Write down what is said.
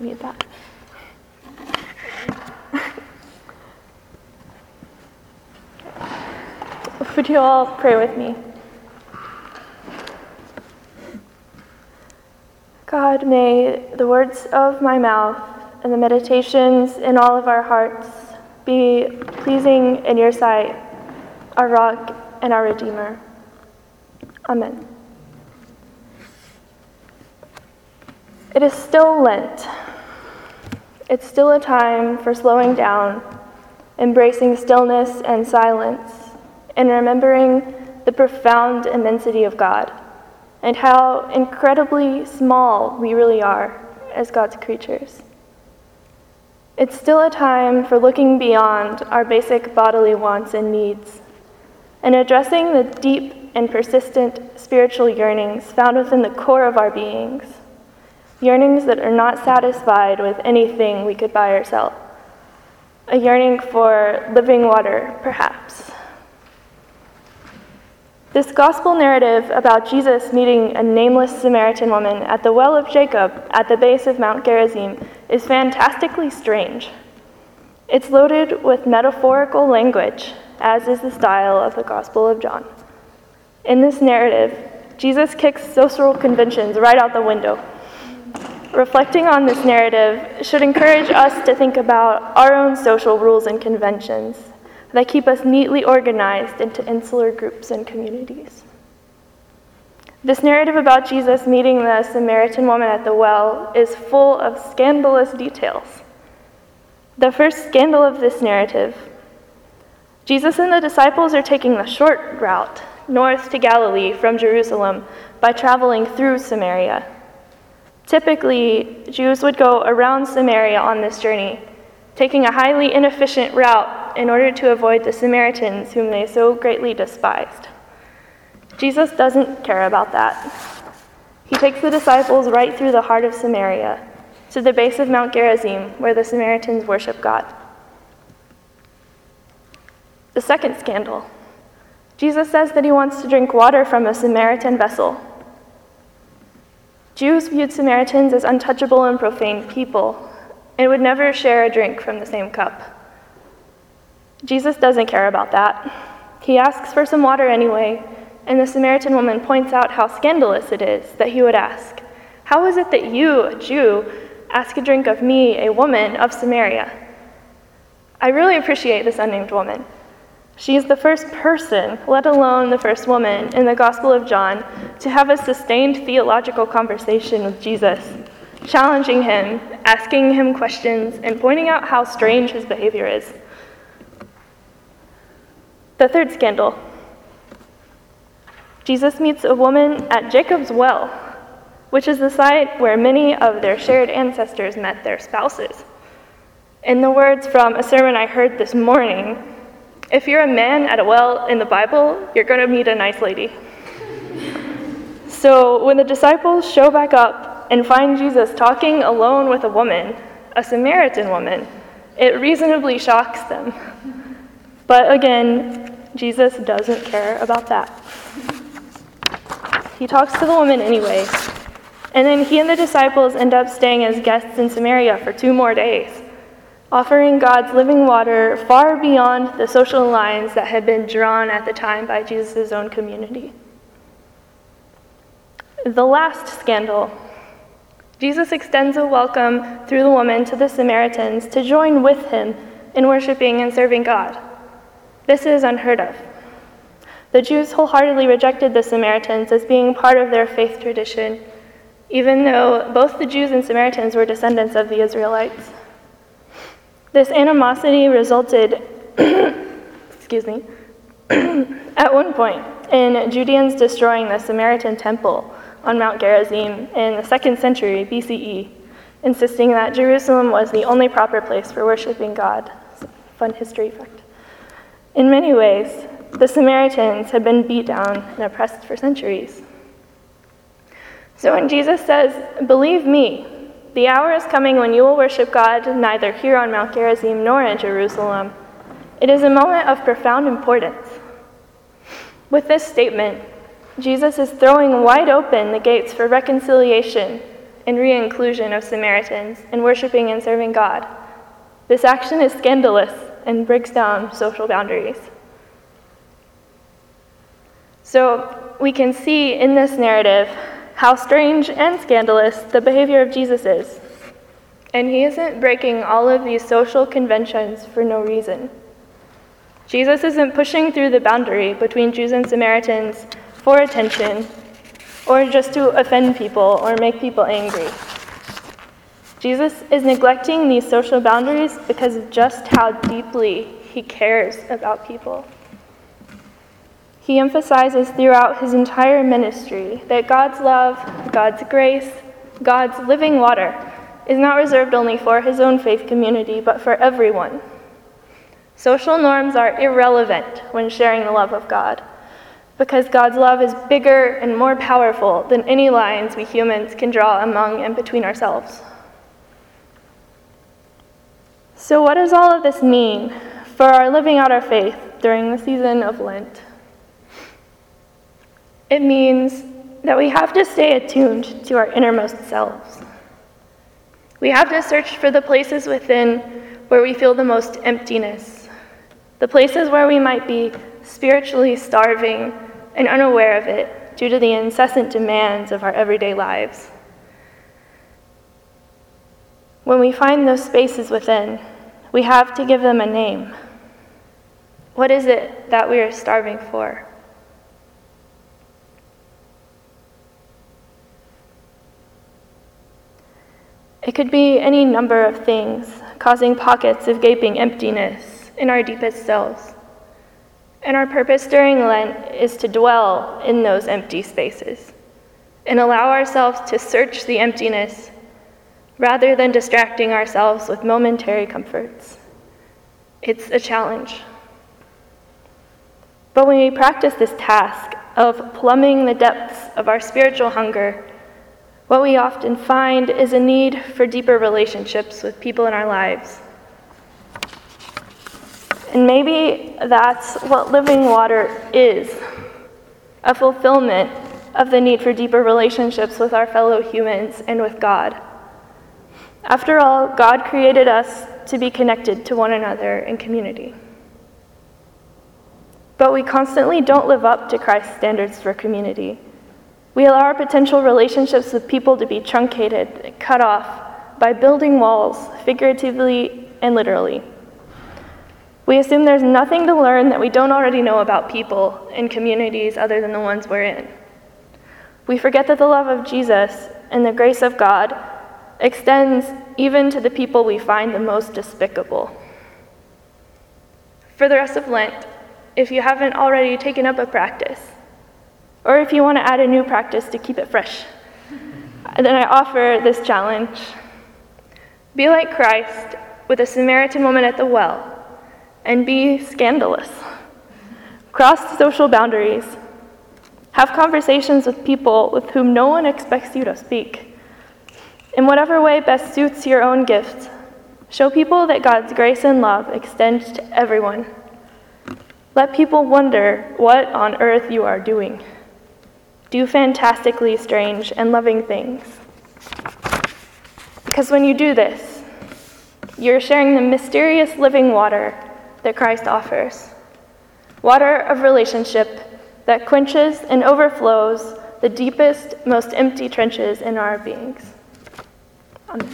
need that. Would you all pray with me? God, may the words of my mouth and the meditations in all of our hearts be pleasing in your sight, our rock and our Redeemer. Amen. It is still Lent. It's still a time for slowing down, embracing stillness and silence, and remembering the profound immensity of God and how incredibly small we really are as God's creatures. It's still a time for looking beyond our basic bodily wants and needs and addressing the deep and persistent spiritual yearnings found within the core of our beings. Yearnings that are not satisfied with anything we could buy ourselves. A yearning for living water, perhaps. This gospel narrative about Jesus meeting a nameless Samaritan woman at the well of Jacob at the base of Mount Gerizim is fantastically strange. It's loaded with metaphorical language, as is the style of the Gospel of John. In this narrative, Jesus kicks social conventions right out the window. Reflecting on this narrative should encourage us to think about our own social rules and conventions that keep us neatly organized into insular groups and communities. This narrative about Jesus meeting the Samaritan woman at the well is full of scandalous details. The first scandal of this narrative Jesus and the disciples are taking the short route north to Galilee from Jerusalem by traveling through Samaria. Typically, Jews would go around Samaria on this journey, taking a highly inefficient route in order to avoid the Samaritans whom they so greatly despised. Jesus doesn't care about that. He takes the disciples right through the heart of Samaria to the base of Mount Gerizim, where the Samaritans worship God. The second scandal Jesus says that he wants to drink water from a Samaritan vessel. Jews viewed Samaritans as untouchable and profane people and would never share a drink from the same cup. Jesus doesn't care about that. He asks for some water anyway, and the Samaritan woman points out how scandalous it is that he would ask. How is it that you, a Jew, ask a drink of me, a woman of Samaria? I really appreciate this unnamed woman. She is the first person, let alone the first woman, in the Gospel of John to have a sustained theological conversation with Jesus, challenging him, asking him questions, and pointing out how strange his behavior is. The third scandal Jesus meets a woman at Jacob's well, which is the site where many of their shared ancestors met their spouses. In the words from a sermon I heard this morning, if you're a man at a well in the Bible, you're going to meet a nice lady. So when the disciples show back up and find Jesus talking alone with a woman, a Samaritan woman, it reasonably shocks them. But again, Jesus doesn't care about that. He talks to the woman anyway. And then he and the disciples end up staying as guests in Samaria for two more days, offering God's living water far beyond the social lines that had been drawn at the time by Jesus' own community. The last scandal Jesus extends a welcome through the woman to the Samaritans to join with him in worshiping and serving God. This is unheard of. The Jews wholeheartedly rejected the Samaritans as being part of their faith tradition, even though both the Jews and Samaritans were descendants of the Israelites. This animosity resulted, excuse me, at one point in Judeans destroying the Samaritan temple on Mount Gerizim in the second century BCE, insisting that Jerusalem was the only proper place for worshiping God. Fun history fact. In many ways, the Samaritans had been beat down and oppressed for centuries. So when Jesus says, Believe me, the hour is coming when you will worship God neither here on Mount Gerizim nor in Jerusalem, it is a moment of profound importance. With this statement, Jesus is throwing wide open the gates for reconciliation and re inclusion of Samaritans in worshiping and serving God. This action is scandalous and breaks down social boundaries. So we can see in this narrative how strange and scandalous the behavior of Jesus is. And he isn't breaking all of these social conventions for no reason. Jesus isn't pushing through the boundary between Jews and Samaritans for attention or just to offend people or make people angry. Jesus is neglecting these social boundaries because of just how deeply he cares about people. He emphasizes throughout his entire ministry that God's love, God's grace, God's living water is not reserved only for his own faith community, but for everyone. Social norms are irrelevant when sharing the love of God, because God's love is bigger and more powerful than any lines we humans can draw among and between ourselves. So, what does all of this mean for our living out our faith during the season of Lent? It means that we have to stay attuned to our innermost selves. We have to search for the places within where we feel the most emptiness, the places where we might be spiritually starving and unaware of it due to the incessant demands of our everyday lives. When we find those spaces within, we have to give them a name. What is it that we are starving for? It could be any number of things, causing pockets of gaping emptiness in our deepest selves. And our purpose during Lent is to dwell in those empty spaces and allow ourselves to search the emptiness rather than distracting ourselves with momentary comforts. It's a challenge. But when we practice this task of plumbing the depths of our spiritual hunger, what we often find is a need for deeper relationships with people in our lives. And maybe that's what living water is a fulfillment of the need for deeper relationships with our fellow humans and with God. After all, God created us to be connected to one another in community. But we constantly don't live up to Christ's standards for community. We allow our potential relationships with people to be truncated, cut off by building walls, figuratively and literally. We assume there's nothing to learn that we don't already know about people and communities other than the ones we're in. We forget that the love of Jesus and the grace of God extends even to the people we find the most despicable. For the rest of Lent, if you haven't already taken up a practice, or if you want to add a new practice to keep it fresh. Then I offer this challenge be like Christ with a Samaritan woman at the well and be scandalous. Cross social boundaries. Have conversations with people with whom no one expects you to speak. In whatever way best suits your own gifts, show people that God's grace and love extend to everyone. Let people wonder what on earth you are doing do fantastically strange and loving things. Because when you do this, you're sharing the mysterious living water that Christ offers water of relationship that quenches and overflows the deepest, most empty trenches in our beings. Amen.